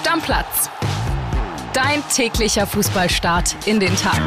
Stammplatz. Dein täglicher Fußballstart in den Tag.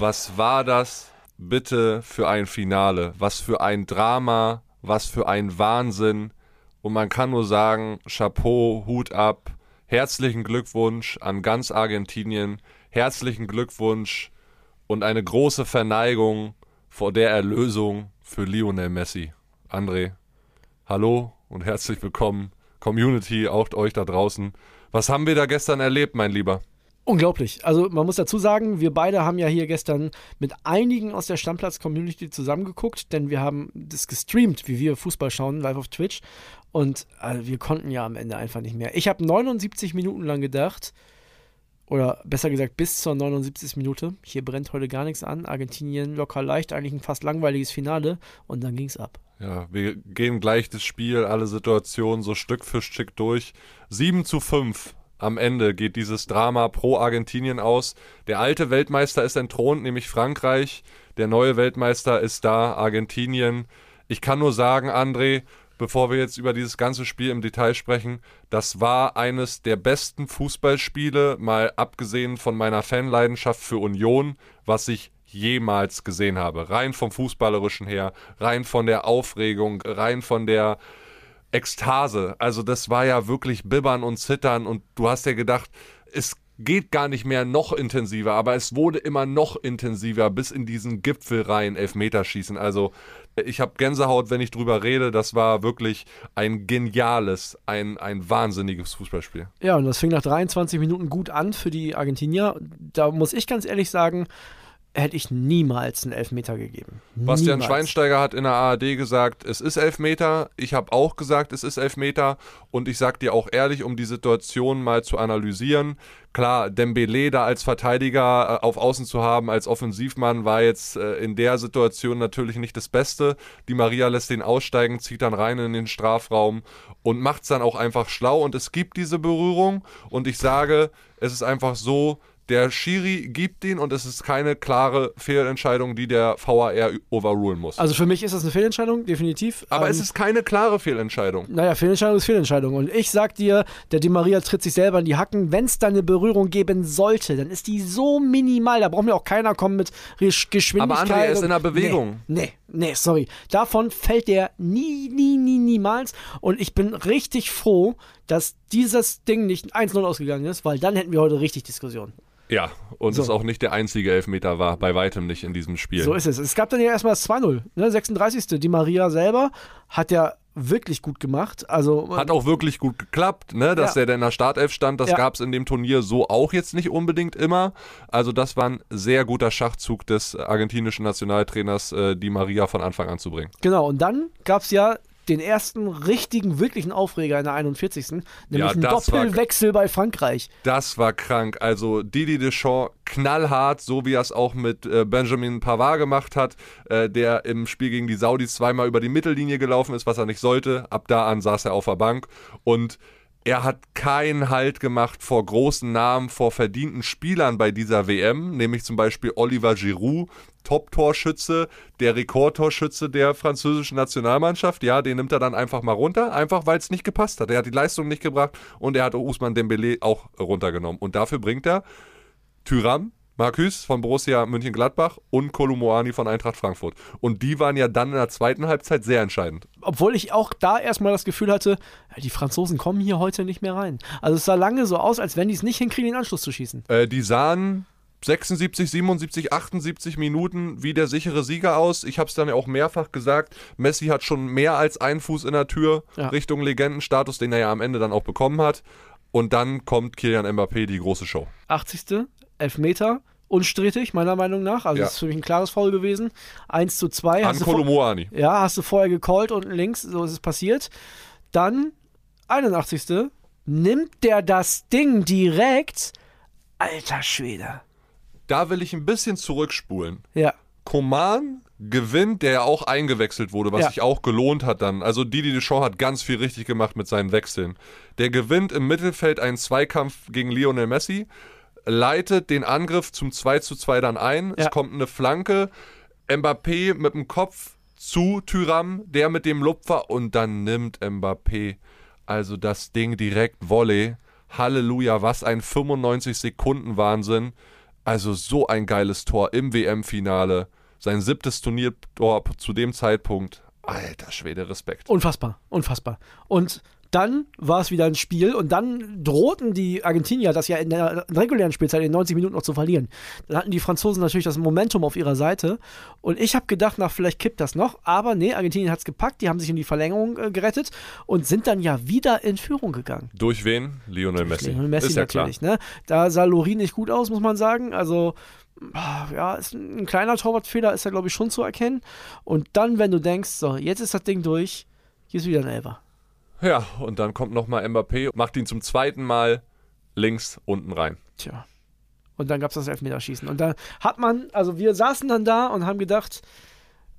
Was war das bitte für ein Finale? Was für ein Drama? Was für ein Wahnsinn? Und man kann nur sagen, Chapeau, Hut ab, herzlichen Glückwunsch an ganz Argentinien, herzlichen Glückwunsch und eine große Verneigung vor der Erlösung für Lionel Messi. André, hallo und herzlich willkommen, Community, auch euch da draußen. Was haben wir da gestern erlebt, mein Lieber? Unglaublich. Also man muss dazu sagen, wir beide haben ja hier gestern mit einigen aus der Stammplatz-Community zusammengeguckt, denn wir haben das gestreamt, wie wir Fußball schauen, live auf Twitch. Und also, wir konnten ja am Ende einfach nicht mehr. Ich habe 79 Minuten lang gedacht, oder besser gesagt bis zur 79. Minute, hier brennt heute gar nichts an. Argentinien locker leicht, eigentlich ein fast langweiliges Finale. Und dann ging es ab. Ja, wir gehen gleich das Spiel, alle Situationen so Stück für Stück durch. 7 zu 5 am Ende geht dieses Drama pro Argentinien aus. Der alte Weltmeister ist entthront, nämlich Frankreich. Der neue Weltmeister ist da, Argentinien. Ich kann nur sagen, André, bevor wir jetzt über dieses ganze Spiel im Detail sprechen, das war eines der besten Fußballspiele, mal abgesehen von meiner Fanleidenschaft für Union, was ich jemals gesehen habe. Rein vom Fußballerischen her, rein von der Aufregung, rein von der Ekstase. Also das war ja wirklich Bibbern und Zittern und du hast ja gedacht, es geht gar nicht mehr noch intensiver, aber es wurde immer noch intensiver bis in diesen Gipfel rein, Elfmeterschießen. Also ich habe Gänsehaut, wenn ich drüber rede. Das war wirklich ein geniales, ein, ein wahnsinniges Fußballspiel. Ja, und das fing nach 23 Minuten gut an für die Argentinier. Da muss ich ganz ehrlich sagen, hätte ich niemals einen Elfmeter gegeben. Bastian niemals. Schweinsteiger hat in der ARD gesagt, es ist Elfmeter. Ich habe auch gesagt, es ist Elfmeter. Und ich sage dir auch ehrlich, um die Situation mal zu analysieren. Klar, Dembele da als Verteidiger äh, auf Außen zu haben, als Offensivmann, war jetzt äh, in der Situation natürlich nicht das Beste. Die Maria lässt den aussteigen, zieht dann rein in den Strafraum und macht es dann auch einfach schlau. Und es gibt diese Berührung. Und ich sage, es ist einfach so, der Schiri gibt ihn und es ist keine klare Fehlentscheidung, die der VAR overrulen muss. Also für mich ist das eine Fehlentscheidung, definitiv. Aber ähm, es ist keine klare Fehlentscheidung. Naja, Fehlentscheidung ist Fehlentscheidung. Und ich sag dir, der Di Maria tritt sich selber in die Hacken. Wenn es da eine Berührung geben sollte, dann ist die so minimal. Da braucht mir auch keiner kommen mit Geschwindigkeit. Aber André ist in der Bewegung. Nee, nee, nee, sorry. Davon fällt der nie, nie, nie, niemals. Und ich bin richtig froh, dass dieses Ding nicht 1-0 ausgegangen ist, weil dann hätten wir heute richtig Diskussion. Ja, und So. es auch nicht der einzige Elfmeter war, bei weitem nicht in diesem Spiel. So ist es. Es gab dann ja erstmal das 2-0. Ne? 36. Die Maria selber hat ja wirklich gut gemacht. Also Hat auch wirklich gut geklappt, ne? dass Ja. der in der Startelf stand. Das Ja. gab es in dem Turnier so auch jetzt nicht unbedingt immer. Also das war ein sehr guter Schachzug des argentinischen Nationaltrainers, äh, die Maria von Anfang an zu bringen. Genau, und dann gab es ja den ersten richtigen, wirklichen Aufreger in der 41. Nämlich Ja, ein Doppelwechsel bei Frankreich. Das war krank. Also Didi Deschamps knallhart, so wie er es auch mit äh, Benjamin Pavard gemacht hat, äh, der im Spiel gegen die Saudis zweimal über die Mittellinie gelaufen ist, was er nicht sollte. Ab da an saß er auf der Bank und er hat keinen Halt gemacht vor großen Namen, vor verdienten Spielern bei dieser WM, nämlich zum Beispiel Oliver Giroud, Top-Torschütze, der Rekordtorschütze der französischen Nationalmannschaft. Ja, den nimmt er dann einfach mal runter, einfach weil es nicht gepasst hat. Er hat die Leistung nicht gebracht und er hat Usman Dembele auch runtergenommen. Und dafür bringt er Tyram, Marcus von Borussia Mönchengladbach und Kolomoani von Eintracht Frankfurt. Und die waren ja dann in der zweiten Halbzeit sehr entscheidend. Obwohl ich auch da erstmal das Gefühl hatte, die Franzosen kommen hier heute nicht mehr rein. Also es sah lange so aus, als wenn die es nicht hinkriegen, den Anschluss zu schießen. Äh, die sahen 76, 77, 78 Minuten wie der sichere Sieger aus. Ich habe es dann ja auch mehrfach gesagt. Messi hat schon mehr als einen Fuß in der Tür Ja. Richtung Legendenstatus, den er ja am Ende dann auch bekommen hat. Und dann kommt Kilian Mbappé, die große Show. 80. Elfmeter. Unstrittig, meiner Meinung nach. Also Ja. das ist für mich ein klares Foul gewesen. 1 zu 2. An Hast du vor- Kolomoani. Ja, hast du vorher gecallt unten links, so ist es passiert. Dann, 81. Nimmt der das Ding direkt. Alter Schwede. Da will ich ein bisschen zurückspulen. Ja. Koman gewinnt, der ja auch eingewechselt wurde, was Ja. sich auch gelohnt hat dann. Also Didi Deschamps hat ganz viel richtig gemacht mit seinen Wechseln. Der gewinnt im Mittelfeld einen Zweikampf gegen Lionel Messi, leitet den Angriff zum 2 zu 2 dann ein. Ja. Es kommt eine Flanke. Mbappé mit dem Kopf zu Tyram, der mit dem Lupfer und dann nimmt Mbappé also das Ding direkt Volley. Halleluja, was ein 95 Sekunden Wahnsinn. Also so ein geiles Tor im WM-Finale. Sein siebtes Turniertor zu dem Zeitpunkt. Alter Schwede, Respekt. Unfassbar, unfassbar. Und dann war es wieder ein Spiel und dann drohten die Argentinier das ja in der regulären Spielzeit in 90 Minuten noch zu verlieren. Dann hatten die Franzosen natürlich das Momentum auf ihrer Seite und ich habe gedacht, na, vielleicht kippt das noch, aber nee, Argentinien hat es gepackt, die haben sich in die Verlängerung äh, gerettet und sind dann ja wieder in Führung gegangen. Durch wen? Lionel Messi. Lionel Messi Ist ja natürlich, klar. ne? Da sah Lori nicht gut aus, muss man sagen. Also ah, ja, ist ein ein kleiner Torwartfehler, ist da glaube ich schon zu erkennen. Und dann, wenn du denkst, so, jetzt ist das Ding durch, hier ist wieder ein Elfer. Ja, und dann kommt nochmal Mbappé, macht ihn zum zweiten Mal links unten rein. Tja. Und dann gab es das Elfmeterschießen. Und da hat man, also wir saßen dann da und haben gedacht,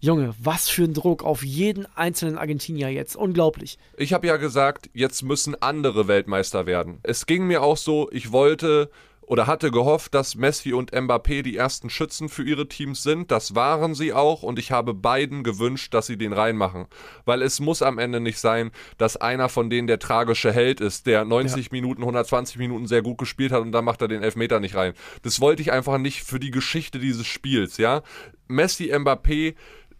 Junge, was für ein Druck auf jeden einzelnen Argentinier jetzt. Unglaublich. Ich habe ja gesagt, jetzt müssen andere Weltmeister werden. Es ging mir auch so, ich wollte oder hatte gehofft, dass Messi und Mbappé die ersten Schützen für ihre Teams sind. Das waren sie auch und ich habe beiden gewünscht, dass sie den reinmachen. Weil es muss am Ende nicht sein, dass einer von denen der tragische Held ist, der 90 Minuten, 120 Minuten sehr gut gespielt hat und dann macht er den Elfmeter nicht rein. Das wollte ich einfach nicht für die Geschichte dieses Spiels, ja. Messi, Mbappé,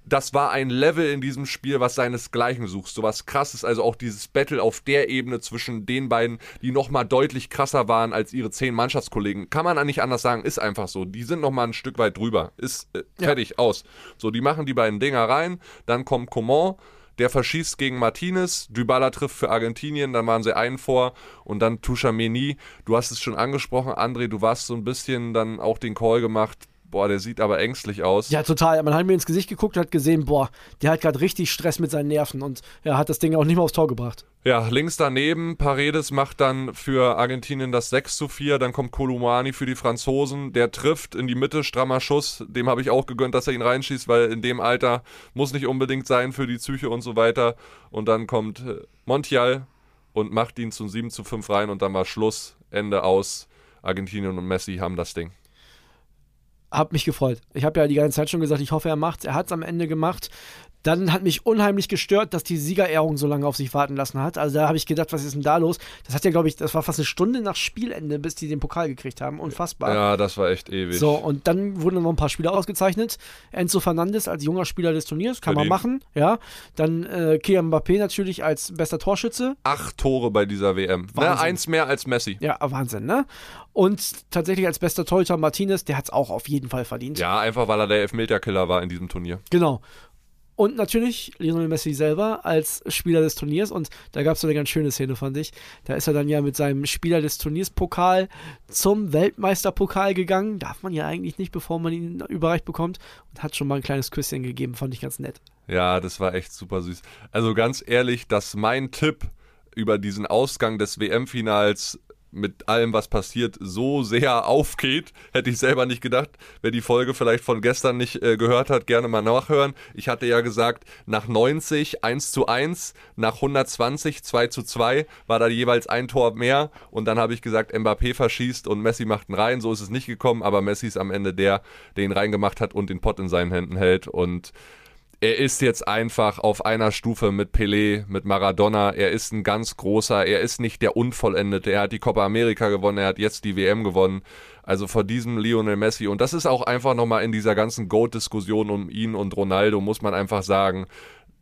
das war ein Level in diesem Spiel, was seinesgleichen sucht. So was krasses, also auch dieses Battle auf der Ebene zwischen den beiden, die nochmal deutlich krasser waren als ihre zehn Mannschaftskollegen. Kann man nicht anders sagen, ist einfach so. Die sind nochmal ein Stück weit drüber. Ist äh, fertig, aus. So, die machen die beiden Dinger rein, dann kommt Coman. Der verschießt gegen Martinez, Dybala trifft für Argentinien, dann waren sie einen vor und dann Tuchameni. Du hast es schon angesprochen, André, du warst so ein bisschen dann auch den Call gemacht. Boah, der sieht aber ängstlich aus. Ja, total. Man hat mir ins Gesicht geguckt und hat gesehen, boah, der hat gerade richtig Stress mit seinen Nerven und er hat das Ding auch nicht mehr aufs Tor gebracht. Ja, links daneben, Paredes macht dann für Argentinien das 6 zu 4, dann kommt Kolumani für die Franzosen, der trifft in die Mitte, strammer Schuss, dem habe ich auch gegönnt, dass er ihn reinschießt, weil in dem Alter muss nicht unbedingt sein für die Psyche und so weiter. Und dann kommt äh, Montiel und macht ihn zum 7 zu 5 rein und dann war Schluss, Ende aus. Argentinien und Messi haben das Ding. Hab mich gefreut. Ich habe ja die ganze Zeit schon gesagt, ich hoffe, er macht's. Er hat's am Ende gemacht. Dann hat mich unheimlich gestört, dass die Siegerehrung so lange auf sich warten lassen hat. Also da habe ich gedacht, was ist denn da los? Das hat ja, glaube ich, das war fast eine Stunde nach Spielende, bis die den Pokal gekriegt haben. Unfassbar. Ja, das war echt ewig. So, und dann wurden noch ein paar Spieler ausgezeichnet. Enzo Fernandes als junger Spieler des Turniers, kann man Verdient. machen, ja. Dann äh, Kylian Mbappé natürlich als bester Torschütze. Acht Tore bei dieser WM. Ne, eins mehr als Messi. Ja, Wahnsinn, ne? Und tatsächlich als bester Torhüter Martinez, der hat's auch auf jeden Fall verdient. Ja, einfach weil er der Elfmeterkiller war in diesem Turnier. Genau. Und natürlich Lionel Messi selber als Spieler des Turniers. Und da gab es so eine ganz schöne Szene, fand ich. Da ist er dann ja mit seinem Spieler des Turniers Pokal zum Weltmeisterpokal gegangen. Darf man ja eigentlich nicht, bevor man ihn überreicht bekommt. Und hat schon mal ein kleines Küsschen gegeben. Fand ich ganz nett. Ja, das war echt super süß. Also ganz ehrlich, dass mein Tipp über diesen Ausgang des WM-Finals mit allem, was passiert, so sehr aufgeht, hätte ich selber nicht gedacht. Wer die Folge vielleicht von gestern nicht äh, gehört hat, gerne mal nachhören. Ich hatte ja gesagt, nach 90 1 zu 1, nach 120 2 zu 2 war da jeweils ein Tor mehr und dann habe ich gesagt, Mbappé verschießt und Messi macht einen rein. So ist es nicht gekommen, aber Messi ist am Ende der, der ihn reingemacht hat und den Pott in seinen Händen hält und er ist jetzt einfach auf einer Stufe mit Pelé, mit Maradona. Er ist ein ganz großer. Er ist nicht der Unvollendete. Er hat die Copa America gewonnen. Er hat jetzt die WM gewonnen. Also vor diesem Lionel Messi. Und das ist auch einfach nochmal in dieser ganzen GOAT-Diskussion um ihn und Ronaldo, muss man einfach sagen,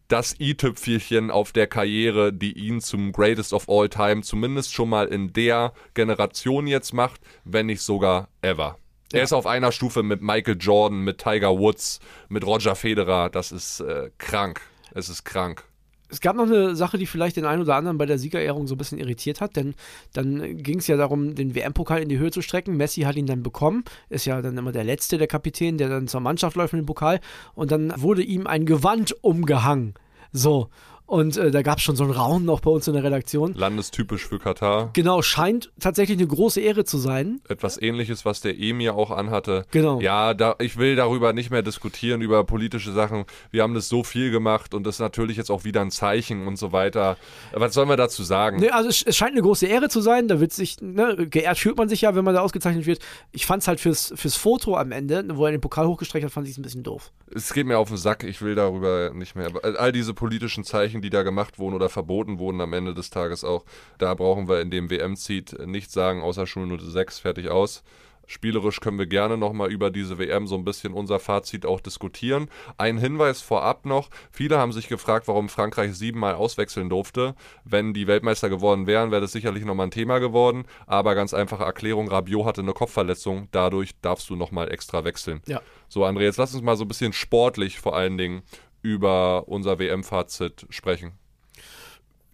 das i-Tüpfelchen auf der Karriere, die ihn zum Greatest of All Time zumindest schon mal in der Generation jetzt macht, wenn nicht sogar ever. Er ist auf einer Stufe mit Michael Jordan, mit Tiger Woods, mit Roger Federer. Das ist äh, krank. Es ist krank. Es gab noch eine Sache, die vielleicht den einen oder anderen bei der Siegerehrung so ein bisschen irritiert hat, denn dann ging es ja darum, den WM-Pokal in die Höhe zu strecken. Messi hat ihn dann bekommen, ist ja dann immer der Letzte, der Kapitän, der dann zur Mannschaft läuft mit dem Pokal. Und dann wurde ihm ein Gewand umgehangen. So. Und äh, da gab es schon so ein Raunen noch bei uns in der Redaktion. Landestypisch für Katar. Genau, scheint tatsächlich eine große Ehre zu sein. Etwas ähnliches, was der Emir auch anhatte. Genau. Ja, da, ich will darüber nicht mehr diskutieren, über politische Sachen. Wir haben das so viel gemacht und das ist natürlich jetzt auch wieder ein Zeichen und so weiter. Was sollen wir dazu sagen? Nee, also es, es scheint eine große Ehre zu sein. Da wird sich, ne, geehrt fühlt man sich ja, wenn man da ausgezeichnet wird. Ich fand es halt fürs, fürs Foto am Ende, wo er den Pokal hochgestreckt hat, fand ich es ein bisschen doof. Es geht mir auf den Sack, ich will darüber nicht mehr. All diese politischen Zeichen, die da gemacht wurden oder verboten wurden am Ende des Tages auch, da brauchen wir in dem WM-Seed nichts sagen, außer Schulnote 6, fertig aus. Spielerisch können wir gerne nochmal über diese WM so ein bisschen unser Fazit auch diskutieren. Ein Hinweis vorab noch: Viele haben sich gefragt, warum Frankreich siebenmal auswechseln durfte. Wenn die Weltmeister geworden wären, wäre das sicherlich nochmal ein Thema geworden. Aber ganz einfache Erklärung: Rabiot hatte eine Kopfverletzung, dadurch darfst du nochmal extra wechseln. Ja. So, André, jetzt lass uns mal so ein bisschen sportlich vor allen Dingen über unser WM-Fazit sprechen.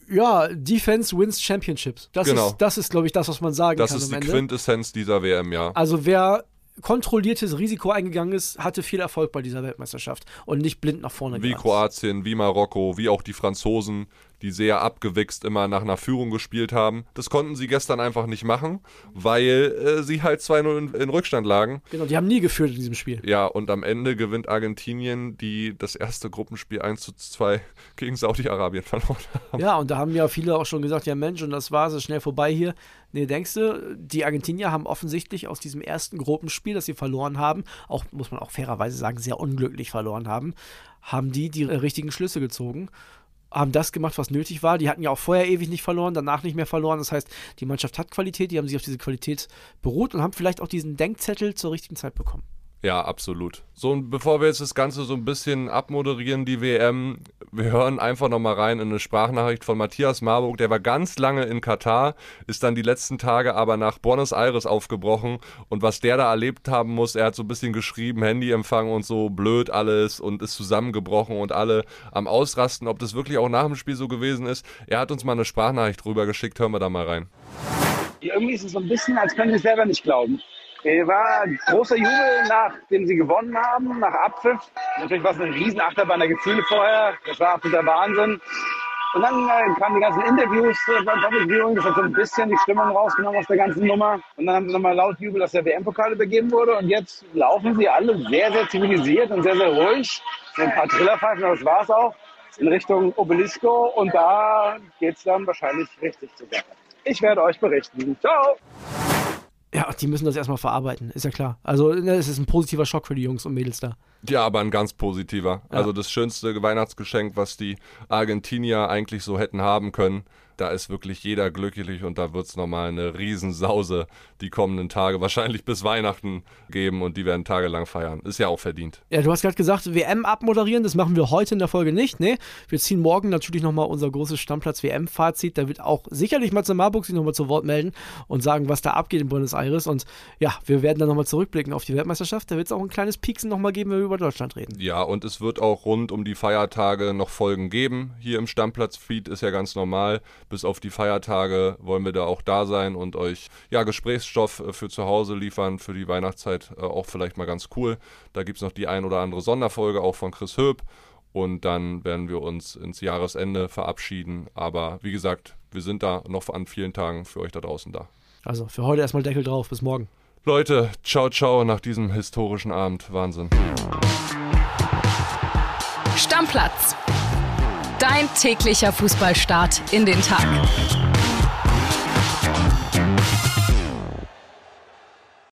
Ja, Defense wins Championships. Das Genau. ist, das ist glaube ich, das, was man sagen Das kann ist am die. Quintessenz dieser WM, ja. Also wer kontrolliertes Risiko eingegangen ist, hatte viel Erfolg bei dieser Weltmeisterschaft und nicht blind nach vorne Wie gerannt. Kroatien, wie Marokko, wie auch die Franzosen, die sehr abgewichst immer nach einer Führung gespielt haben. Das konnten sie gestern einfach nicht machen, weil äh, sie halt 2-0 in, in Rückstand lagen. Genau, die haben nie geführt in diesem Spiel. Ja, und am Ende gewinnt Argentinien, die das erste Gruppenspiel 1 zu 2 gegen Saudi-Arabien verloren haben. Ja, und da haben ja viele auch schon gesagt, ja Mensch, und das war es, ist schnell vorbei hier. Nee, denkst du, die Argentinier haben offensichtlich aus diesem ersten Gruppenspiel, das sie verloren haben, auch, muss man auch fairerweise sagen, sehr unglücklich verloren haben, haben die die äh, richtigen Schlüsse gezogen, haben das gemacht, was nötig war. Die hatten ja auch vorher ewig nicht verloren, danach nicht mehr verloren. Das heißt, die Mannschaft hat Qualität, die haben sich auf diese Qualität beruht und haben vielleicht auch diesen Denkzettel zur richtigen Zeit bekommen. Ja, absolut. So, und bevor wir jetzt das Ganze so ein bisschen abmoderieren, die WM, wir hören einfach nochmal rein in eine Sprachnachricht von Matthias Marburg. Der war ganz lange in Katar, ist dann die letzten Tage aber nach Buenos Aires aufgebrochen. Und was der da erlebt haben muss, er hat so ein bisschen geschrieben, Handyempfang und so, blöd alles und ist zusammengebrochen und alle am Ausrasten. Ob das wirklich auch nach dem Spiel so gewesen ist, er hat uns mal eine Sprachnachricht rüber geschickt. Hören wir da mal rein. Irgendwie ist es so ein bisschen, als sie es selber nicht glauben. Es war großer Jubel, nachdem sie gewonnen haben, nach Abpfiff. Natürlich war es eine riesen Achterbahn der Gefühle vorher. Das war absoluter Wahnsinn. Und dann äh, kamen die ganzen Interviews äh, beim Public Viewing. Das hat so ein bisschen die Stimmung rausgenommen aus der ganzen Nummer. Und dann haben sie nochmal laut Jubel, dass der WM-Pokal übergeben wurde. Und jetzt laufen sie alle sehr, sehr zivilisiert und sehr, sehr ruhig. So ein paar Trillerpfeifen, aber das war es auch. In Richtung Obelisco. Und da geht es dann wahrscheinlich richtig zur Sache. Ich werde euch berichten. Ciao! Ja, die müssen das erstmal verarbeiten, ist ja klar. Also, ne, es ist ein positiver Schock für die Jungs und Mädels da. Ja, aber ein ganz positiver. Also das schönste Weihnachtsgeschenk, was die Argentinier eigentlich so hätten haben können. Da ist wirklich jeder glücklich und da wird es nochmal eine Riesensause die kommenden Tage, wahrscheinlich bis Weihnachten geben und die werden tagelang feiern. Ist ja auch verdient. Ja, du hast gerade gesagt, WM abmoderieren, das machen wir heute in der Folge nicht, ne? Wir ziehen morgen natürlich nochmal unser großes Stammplatz-WM-Fazit. Da wird auch sicherlich Matze Marburg sich nochmal zu Wort melden und sagen, was da abgeht in Buenos Aires. Und ja, wir werden dann nochmal zurückblicken auf die Weltmeisterschaft. Da wird es auch ein kleines Pieksen nochmal geben, wenn wir über Deutschland reden. Ja, und es wird auch rund um die Feiertage noch Folgen geben. Hier im Stammplatz-Feed ist ja ganz normal. Bis auf die Feiertage wollen wir da auch da sein und euch ja Gesprächsstoff äh, für zu Hause liefern, für die Weihnachtszeit äh, auch vielleicht mal ganz cool. Da gibt es noch die ein oder andere Sonderfolge auch von Chris Höp. Und dann werden wir uns ins Jahresende verabschieden. Aber wie gesagt, wir sind da noch an vielen Tagen für euch da draußen da. Also für heute erstmal Deckel drauf. Bis morgen. Leute, ciao, ciao nach diesem historischen Abend. Wahnsinn. Stammplatz. Dein täglicher Fußballstart in den Tag.